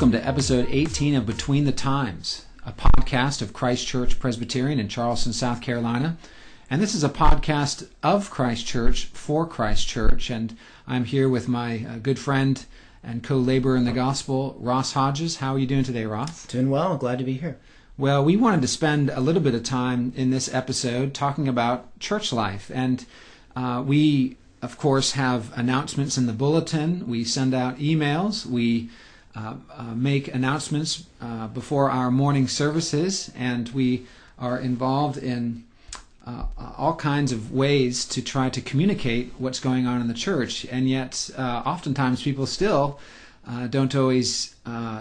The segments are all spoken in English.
Welcome to episode 18 of Between the Times, a podcast of Christ Church Presbyterian in Charleston, South Carolina. And this is a podcast of Christ Church for Christ Church. And I'm here with my uh, good friend and co laborer in the gospel, Ross Hodges. How are you doing today, Ross? Doing well. Glad to be here. Well, we wanted to spend a little bit of time in this episode talking about church life. And uh, we, of course, have announcements in the bulletin. We send out emails. We uh, uh, make announcements uh, before our morning services, and we are involved in uh, all kinds of ways to try to communicate what's going on in the church. And yet, oftentimes, people still don't always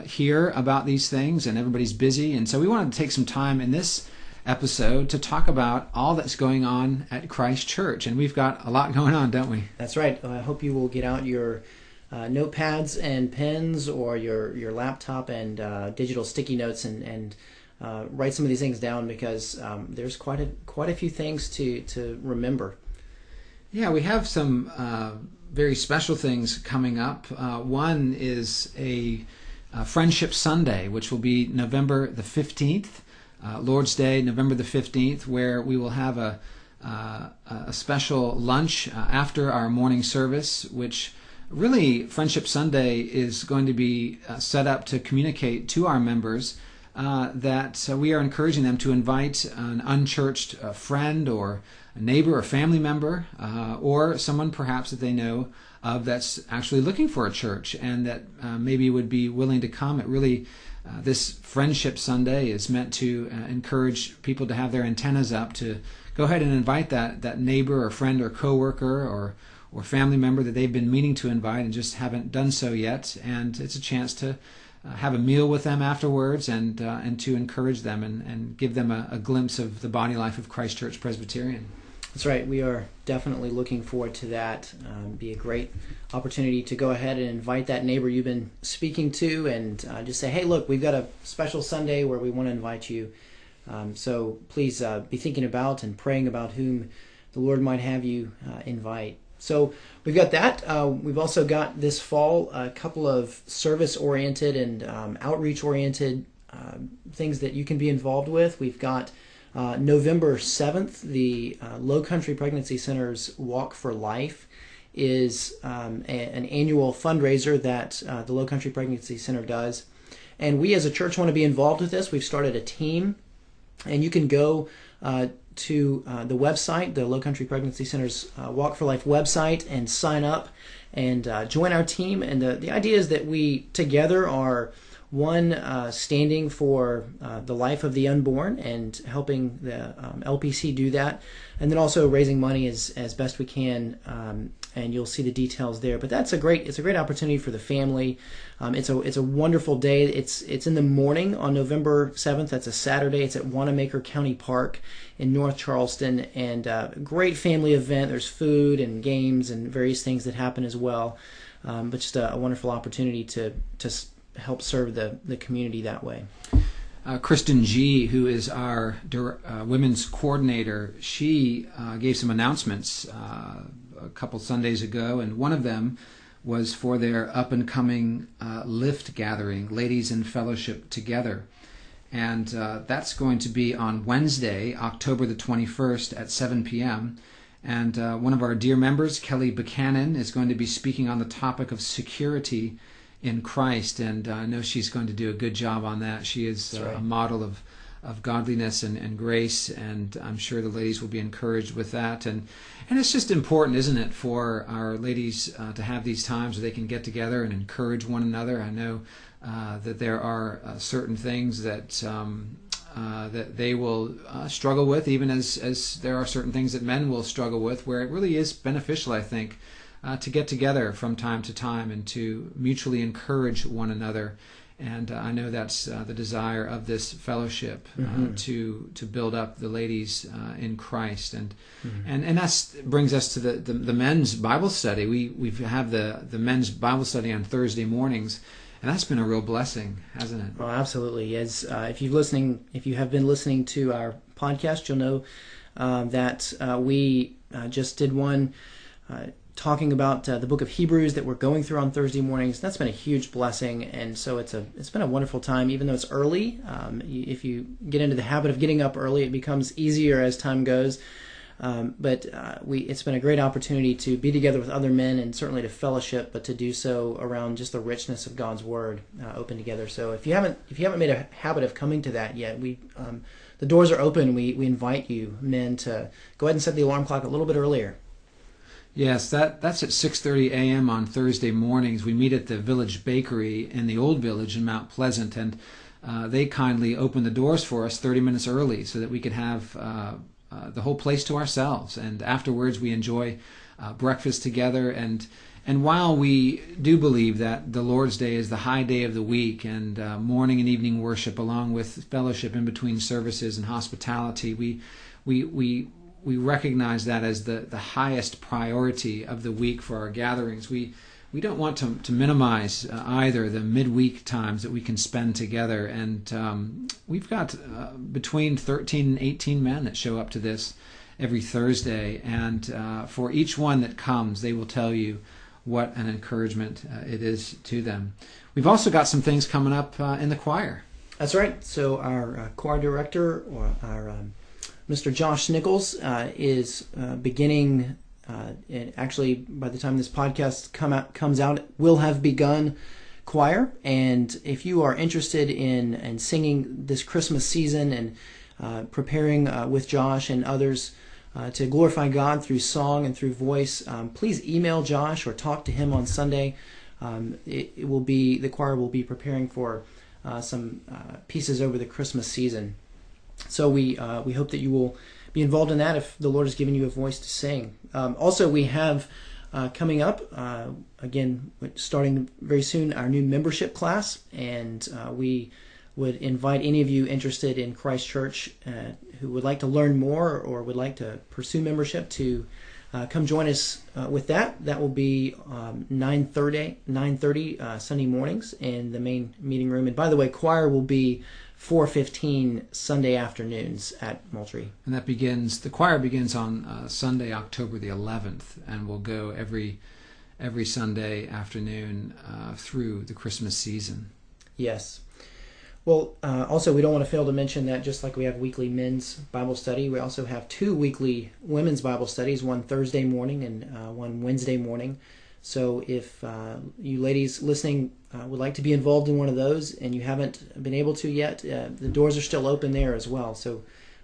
hear about these things, and everybody's busy. And so, we wanted to take some time in this episode to talk about all that's going on at Christ Church. And we've got a lot going on, don't we? That's right. I hope you will get out your uh, notepads and pens or your, your laptop and uh, digital sticky notes and, and uh, write some of these things down because um, there's quite a quite a few things to, to remember. Yeah, we have some uh, very special things coming up. Uh, one is a, a, Friendship Sunday, which will be November the 15th, uh, Lord's Day, November the 15th, where we will have a, a special lunch after our morning service, which really, Friendship Sunday is going to be uh, set up to communicate to our members uh, that uh, we are encouraging them to invite an unchurched uh, friend or a neighbor or family member uh, or someone perhaps that they know of that's actually looking for a church and that uh, maybe would be willing to come. It really this Friendship Sunday is meant to encourage people to have their antennas up to go ahead and invite that that neighbor or friend or coworker or or family member that they've been meaning to invite and just haven't done so yet. And it's a chance to uh, have a meal with them afterwards and uh, and to encourage them and, and give them a, a, glimpse of the body life of Christ Church Presbyterian. That's right. We are definitely looking forward to that. Um, be a great opportunity to go ahead and invite that neighbor you've been speaking to and uh, just say, hey, look, we've got a special Sunday where we want to invite you. Um, so please uh, be thinking about and praying about whom the Lord might have you uh, invite. So we've got that. Uh, we've also got this fall a couple of service oriented and um, outreach oriented uh, things that you can be involved with. We've got uh, November 7th, the uh, Low Country Pregnancy Center's Walk for Life is um, a, an annual fundraiser that uh, the Low Country Pregnancy Center does. And we as a church want to be involved with this. We've started a team, and you can go uh, to uh, the website, the Low Country Pregnancy Center's uh, Walk for Life website, and sign up and uh, join our team. And the, the idea is that we together are one uh, standing for uh, the life of the unborn and helping the um, LPC do that, and then also raising money as, as best we can. Um, and you'll see the details there. But that's a great it's a great opportunity for the family. Um, it's a it's a wonderful day. It's it's in the morning on November seventh. That's a Saturday. It's at Wannamaker County Park in North Charleston, and uh, great family event. There's food and games and various things that happen as well. Um, but just a, a wonderful opportunity to to help serve the, the community that way. Uh, Kristen G., who is our uh, women's coordinator, she uh, gave some announcements uh, a couple Sundays ago, and one of them was for their up and coming uh, lift gathering, Ladies in Fellowship Together. And uh, that's going to be on Wednesday, October the 21st at 7 p.m. And one of our dear members, Kelly Buchanan, is going to be speaking on the topic of security in Christ, and uh, I know she's going to do a good job on that. She is uh, right. a model of of godliness and, and grace, and I'm sure the ladies will be encouraged with that. And and it's just important, isn't it, for our ladies uh, to have these times where they can get together and encourage one another. I know uh, that there are uh, certain things that. Um, uh, that they will uh, struggle with, even as, as there are certain things that men will struggle with, where it really is beneficial, I think, uh, to get together from time to time and to mutually encourage one another. And uh, I know that's uh, the desire of this fellowship uh, mm-hmm. to to build up the ladies uh, in Christ, and mm-hmm. and and that brings us to the, the, the men's Bible study. We we have the the men's Bible study on Thursday mornings, and that's been a real blessing, hasn't it? Well, absolutely. As uh, if you listening, if you have been listening to our podcast, you'll know that we just did one uh, talking about uh, the book of Hebrews that we're going through on Thursday mornings. That's been a huge blessing, and so it's a it's been a wonderful time. Even though it's early, um, if you get into the habit of getting up early, it becomes easier as time goes. Um, but uh, we it's been a great opportunity to be together with other men and certainly to fellowship, but to do so around just the richness of God's Word, uh, open together. So if you haven't if you haven't made a habit of coming to that yet, we um, the doors are open. We we invite you men to go ahead and set the alarm clock a little bit earlier. Yes, that that's at 6:30 a.m. on Thursday mornings. We meet at the Village Bakery in the Old Village in Mount Pleasant, and uh, they kindly open the doors for us 30 minutes early so that we could have uh, uh, the whole place to ourselves. And afterwards, we enjoy uh, breakfast together. And and while we do believe that the Lord's Day is the high day of the week, and uh, morning and evening worship, along with fellowship in between services and hospitality, we we we we recognize that as the, the highest priority of the week for our gatherings. We we don't want to, to minimize uh, either the midweek times that we can spend together. And um, we've got uh, between 13 and 18 men that show up to this every Thursday. And uh, for each one that comes, they will tell you what an encouragement uh, it is to them. We've also got some things coming up uh, in the choir. That's right. So our uh, choir director, or our um Mr. Josh Nichols uh, is uh, beginning, uh, and actually, by the time this podcast come out, comes out, will have begun choir. And if you are interested in, in singing this Christmas season and uh, preparing uh, with Josh and others to glorify God through song and through voice, um, please email Josh or talk to him on Sunday. Um, it, it, will be the choir will be preparing for some pieces over the Christmas season. So we uh, we hope that you will be involved in that if the Lord has given you a voice to sing. Um, also, we have uh, coming up uh, again, starting very soon, our new membership class, and uh, we would invite any of you interested in Christ Church uh, who would like to learn more or would like to pursue membership to uh, come join us uh, with that. That will be um, 9.30, 9.30 uh, Sunday mornings in the main meeting room. And by the way, choir will be 4.15 Sunday afternoons at Moultrie. And that begins, the choir begins on uh, Sunday, October the 11th, and will go every, every Sunday afternoon uh, through the Christmas season. Yes. Well, uh, also, we don't want to fail to mention that just like we have weekly men's Bible study, we also have two weekly women's Bible studies one Thursday morning and uh, one Wednesday morning. So if uh, you ladies listening uh, would like to be involved in one of those and you haven't been able to yet, uh, the doors are still open there as well. So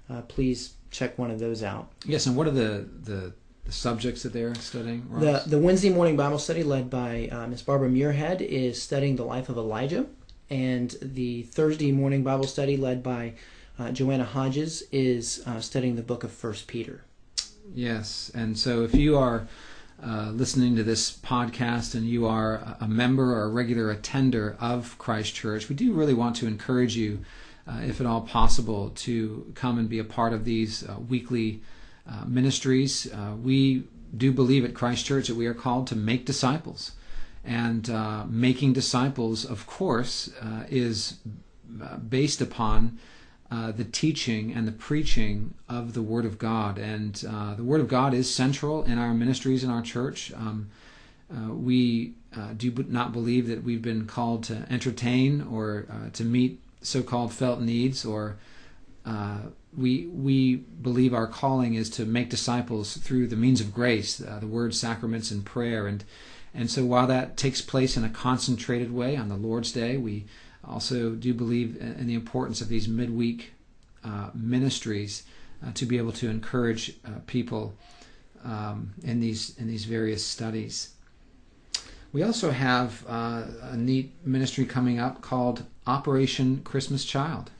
uh, please check one of those out. Yes, and what are the, the, the subjects that they're studying? The, the Wednesday morning Bible study led by uh, Miss Barbara Muirhead is studying the life of Elijah. And the Thursday morning Bible study led by uh, Joanna Hodges is studying the book of First Peter. Yes, and so if you are uh, listening to this podcast and you are a member or a regular attender of Christ Church, we do really want to encourage you, uh, if at all possible, to come and be a part of these uh, weekly uh, ministries. Uh, we do believe at Christ Church that we are called to make disciples. And making disciples, of course, is based upon uh, the teaching and the preaching of the Word of God. And uh, the Word of God is central in our ministries in our church. Um, uh, we uh, do not believe that we've been called to entertain or uh, to meet so-called felt needs, or we we believe our calling is to make disciples through the means of grace, the Word, sacraments, and prayer. And and so while that takes place in a concentrated way on the Lord's Day, we also do believe in the importance of these midweek uh, ministries uh, to be able to encourage uh, people um, in these in these various studies. We also have uh, a neat ministry coming up called Operation Christmas Child.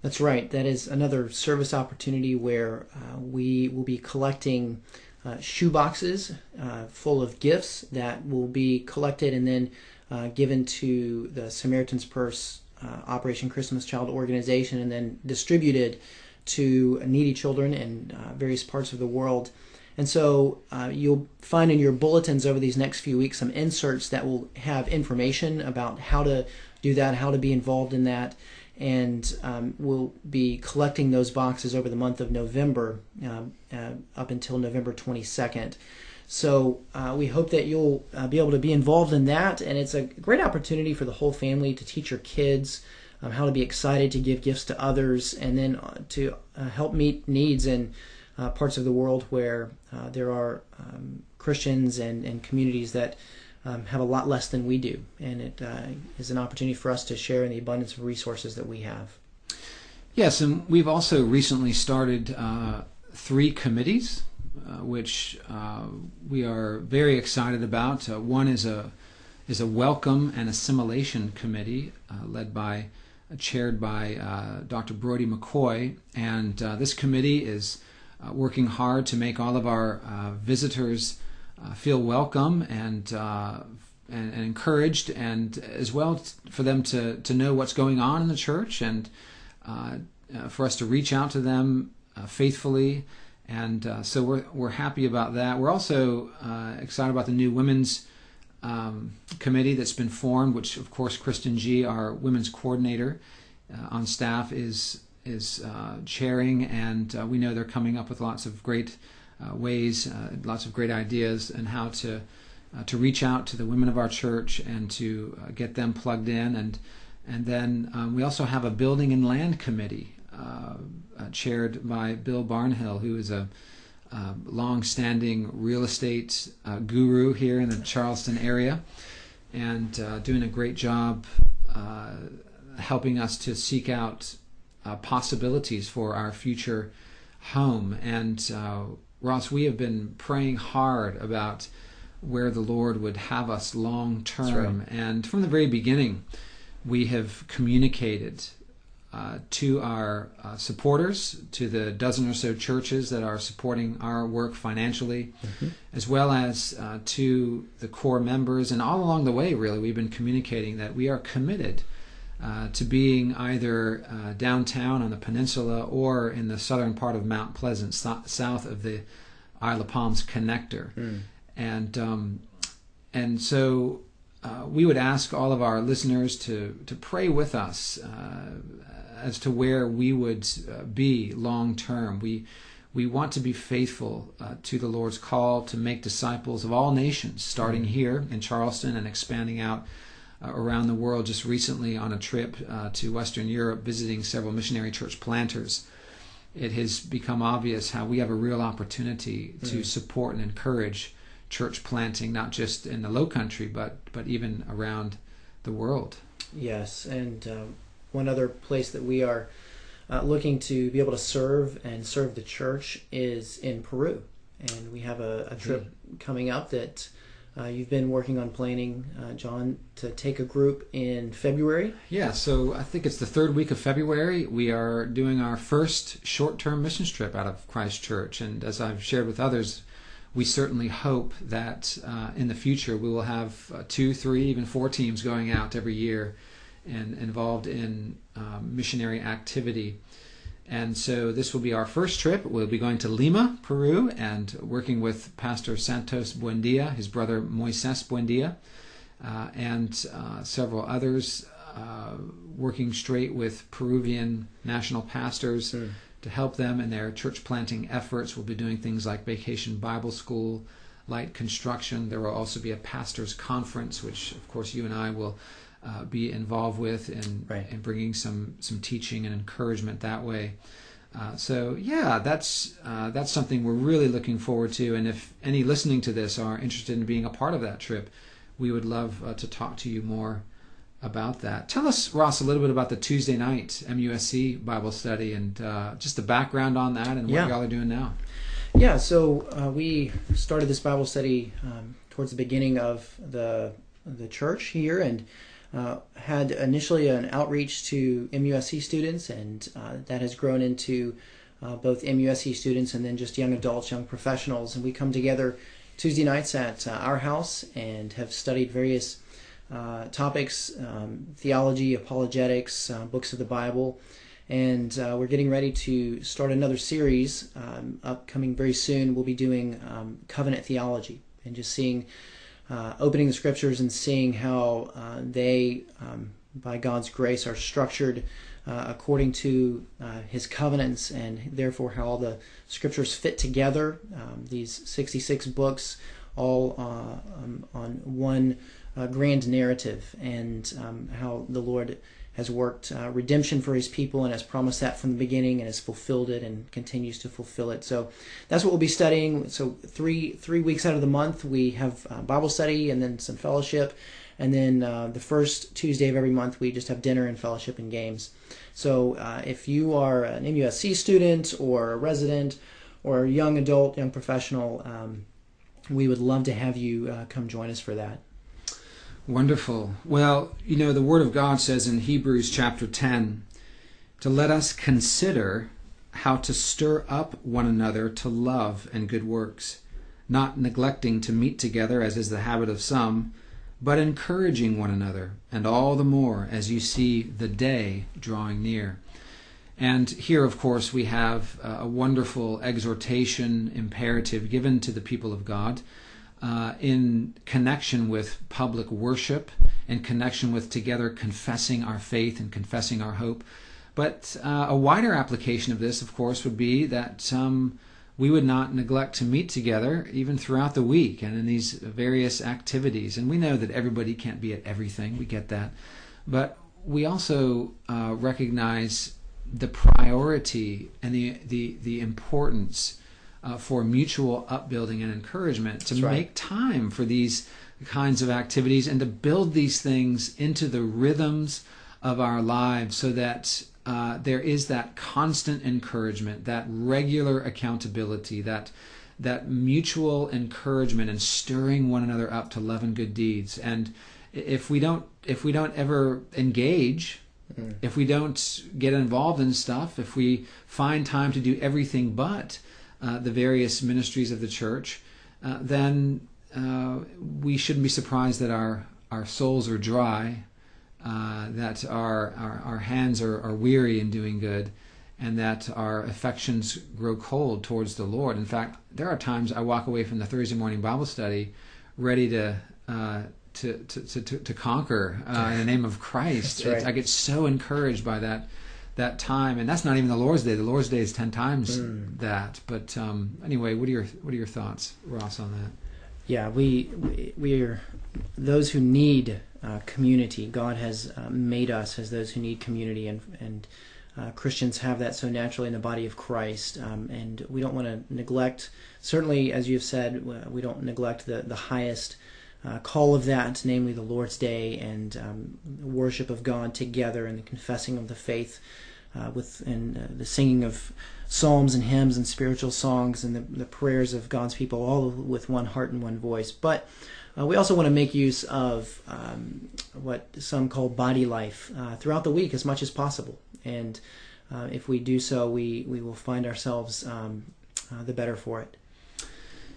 That's right. That is another service opportunity where uh, we will be collecting uh, shoe boxes full of gifts that will be collected and then uh, given to the Samaritan's Purse uh, Operation Christmas Child organization and then distributed to needy children in uh, various parts of the world. And so uh, you'll find in your bulletins over these next few weeks some inserts that will have information about how to do that, how to be involved in that. and um, we'll be collecting those boxes over the month of November um, uh, up until November 22nd. So uh, we hope that you'll uh, be able to be involved in that, and it's a great opportunity for the whole family to teach your kids um, how to be excited to give gifts to others, and then uh, to uh, help meet needs in uh, parts of the world where there are um, Christians and, and communities that um, have a lot less than we do, and it uh, is an opportunity for us to share in the abundance of resources that we have. Yes, and we've also recently started uh, three committees, which uh, we are very excited about. Uh, one is a is a welcome and assimilation committee uh, led by chaired by Dr. Brody McCoy, and this committee is working hard to make all of our visitors uh, feel welcome and, uh, and, and encouraged, and as well for them to to know what's going on in the church, and uh, uh for us to reach out to them uh, faithfully. And uh, so we're we're happy about that. We're also excited about the new women's um, committee that's been formed, which of course Kristen G, our women's coordinator on staff, is is chairing, and we know they're coming up with lots of great uh, ways, uh, lots of great ideas, and how to uh, to reach out to the women of our church and to get them plugged in. And and then um, we also have a building and land committee chaired by Bill Barnhill, who is a uh, long-standing real estate uh, guru here in the Charleston area, and uh, doing a great job helping us to seek out possibilities for our future home. And Ross, we have been praying hard about where the Lord would have us long term. Right. And from the very beginning, we have communicated uh, to our uh, supporters, to the dozen or so churches that are supporting our work financially, mm-hmm. as well as uh, to the core members. And all along the way, really, we've been communicating that we are committed uh, to being either uh, downtown on the peninsula or in the southern part of Mount Pleasant, so- south of the Isle of Palms connector. Mm. And um, and so uh, we would ask all of our listeners to to pray with us uh, as to where we would uh, be long term. We we want to be faithful uh, to the Lord's call to make disciples of all nations, starting mm. here in Charleston and expanding out uh, around the world just recently on a trip uh, to Western Europe, visiting several missionary church planters. It has become obvious how we have a real opportunity to mm. support and encourage church planting, not just in the Low Country, but but even around the world. Yes, and uh, one other place that we are uh, looking to be able to serve and serve the church is in Peru, and we have a, a trip mm. coming up that uh, you've been working on planning, uh, John, to take a group in February. Yeah, so I think it's the third week of February. We are doing our first short term mission trip out of Christ Church. And as I've shared with others, we certainly hope that uh, in the future we will have uh, two, three, even four teams going out every year and involved in um, missionary activity. And so this will be our first trip. We'll be going to Lima, Peru, and working with Pastor Santos Buendia, his brother Moises Buendia, uh, and uh, several others, uh, working straight with Peruvian national pastors mm. To help them in their church planting efforts. We'll be doing things like Vacation Bible School, light construction. There will also be a pastors' conference, which, of course, you and I will uh, be involved with and right. and bringing some some teaching and encouragement that way. Uh, so yeah, that's uh, that's something we're really looking forward to. And if any listening to this are interested in being a part of that trip, we would love uh, to talk to you more about that. Tell us, Ross, a little bit about the Tuesday night MUSC Bible study and uh, just the background on that and what yeah. y'all are doing now. Yeah, so uh, we started this Bible study um, towards the beginning of the the church here, and uh, had initially an outreach to MUSC students, and uh, that has grown into uh, both MUSC students and then just young adults, young professionals. And we come together Tuesday nights at uh, our house and have studied various uh, topics um, theology, apologetics, books of the Bible. And we're getting ready to start another series um, upcoming very soon. We'll be doing um, covenant theology and just seeing uh, opening the scriptures and seeing how uh, they, um, by God's grace, are structured uh, according to uh, his covenants and therefore how all the scriptures fit together. Um, these 66 books, all uh, um, on one uh, grand narrative, and um, how the Lord has worked uh, redemption for his people and has promised that from the beginning and has fulfilled it and continues to fulfill it. So that's what we'll be studying. So three three weeks out of the month we have uh, Bible study and then some fellowship, and then uh, the first Tuesday of every month we just have dinner and fellowship and games. So uh, if you are an MUSC student or a resident or a young adult, young professional, um, we would love to have you uh, come join us for that. Wonderful. Well, you know, the Word of God says in Hebrews chapter 10 to let us consider how to stir up one another to love and good works, not neglecting to meet together as is the habit of some, but encouraging one another, and all the more as you see the day drawing near. And here, of course, we have a wonderful exhortation imperative given to the people of God uh, in connection with public worship, in connection with together confessing our faith and confessing our hope. But uh, a wider application of this, of course, would be that um, we would not neglect to meet together even throughout the week and in these various activities. And we know that everybody can't be at everything, we get that. But we also uh, recognize the priority and the, the, the importance uh, for mutual upbuilding and encouragement to right. make time for these kinds of activities and to build these things into the rhythms of our lives so that uh, there is that constant encouragement, that regular accountability, that that mutual encouragement and stirring one another up to love and good deeds. And if we don't if we don't ever engage, mm. if we don't get involved in stuff, if we find time to do everything but, uh, the various ministries of the church, uh, then uh, we shouldn't be surprised that our, our souls are dry, uh, that our, our, our hands are, are weary in doing good, and that our affections grow cold towards the Lord. In fact, there are times I walk away from the Thursday morning Bible study ready to uh, to, to, to, to, conquer uh, in the name of Christ. Right. I get so encouraged by that that time, and that's not even the Lord's Day. The Lord's Day is ten times mm. that. But um, anyway, what are your what are your thoughts, Ross, on that? Yeah, we we, we are those who need uh, community. God has uh, made us as those who need community, and and uh, Christians have that so naturally in the body of Christ. Um, and we don't want to neglect. Certainly, as you've said, we don't neglect the the highest. Uh, call of that, namely the Lord's Day and um, worship of God together and the confessing of the faith uh, with and uh, the singing of psalms and hymns and spiritual songs and the, the prayers of God's people, all with one heart and one voice. But uh, we also want to make use of um, what some call body life uh, throughout the week as much as possible. And uh, if we do so, we, we will find ourselves um, the better for it.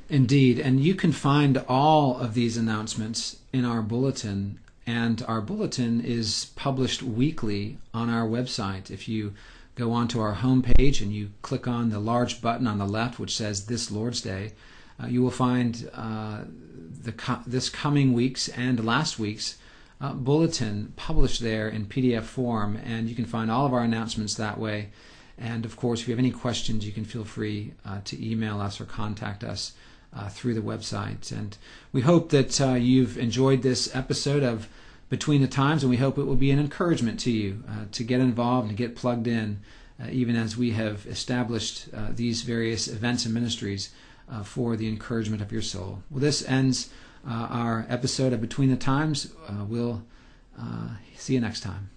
Indeed. And you can find all of these announcements in our bulletin and our bulletin is published weekly on our website. If you go onto our homepage and you click on the large button on the left which says This Lord's Day, uh, you will find uh, the co- this coming week's and last week's uh, bulletin published there in PDF form, and you can find all of our announcements that way. And of course, if you have any questions, you can feel free uh, to email us or contact us uh, through the website. And we hope that uh, you've enjoyed this episode of Between the Times, and we hope it will be an encouragement to you uh, to get involved and get plugged in, uh, even as we have established uh, these various events and ministries uh, for the encouragement of your soul. Well, this ends our episode of Between the Times. we'll see you next time.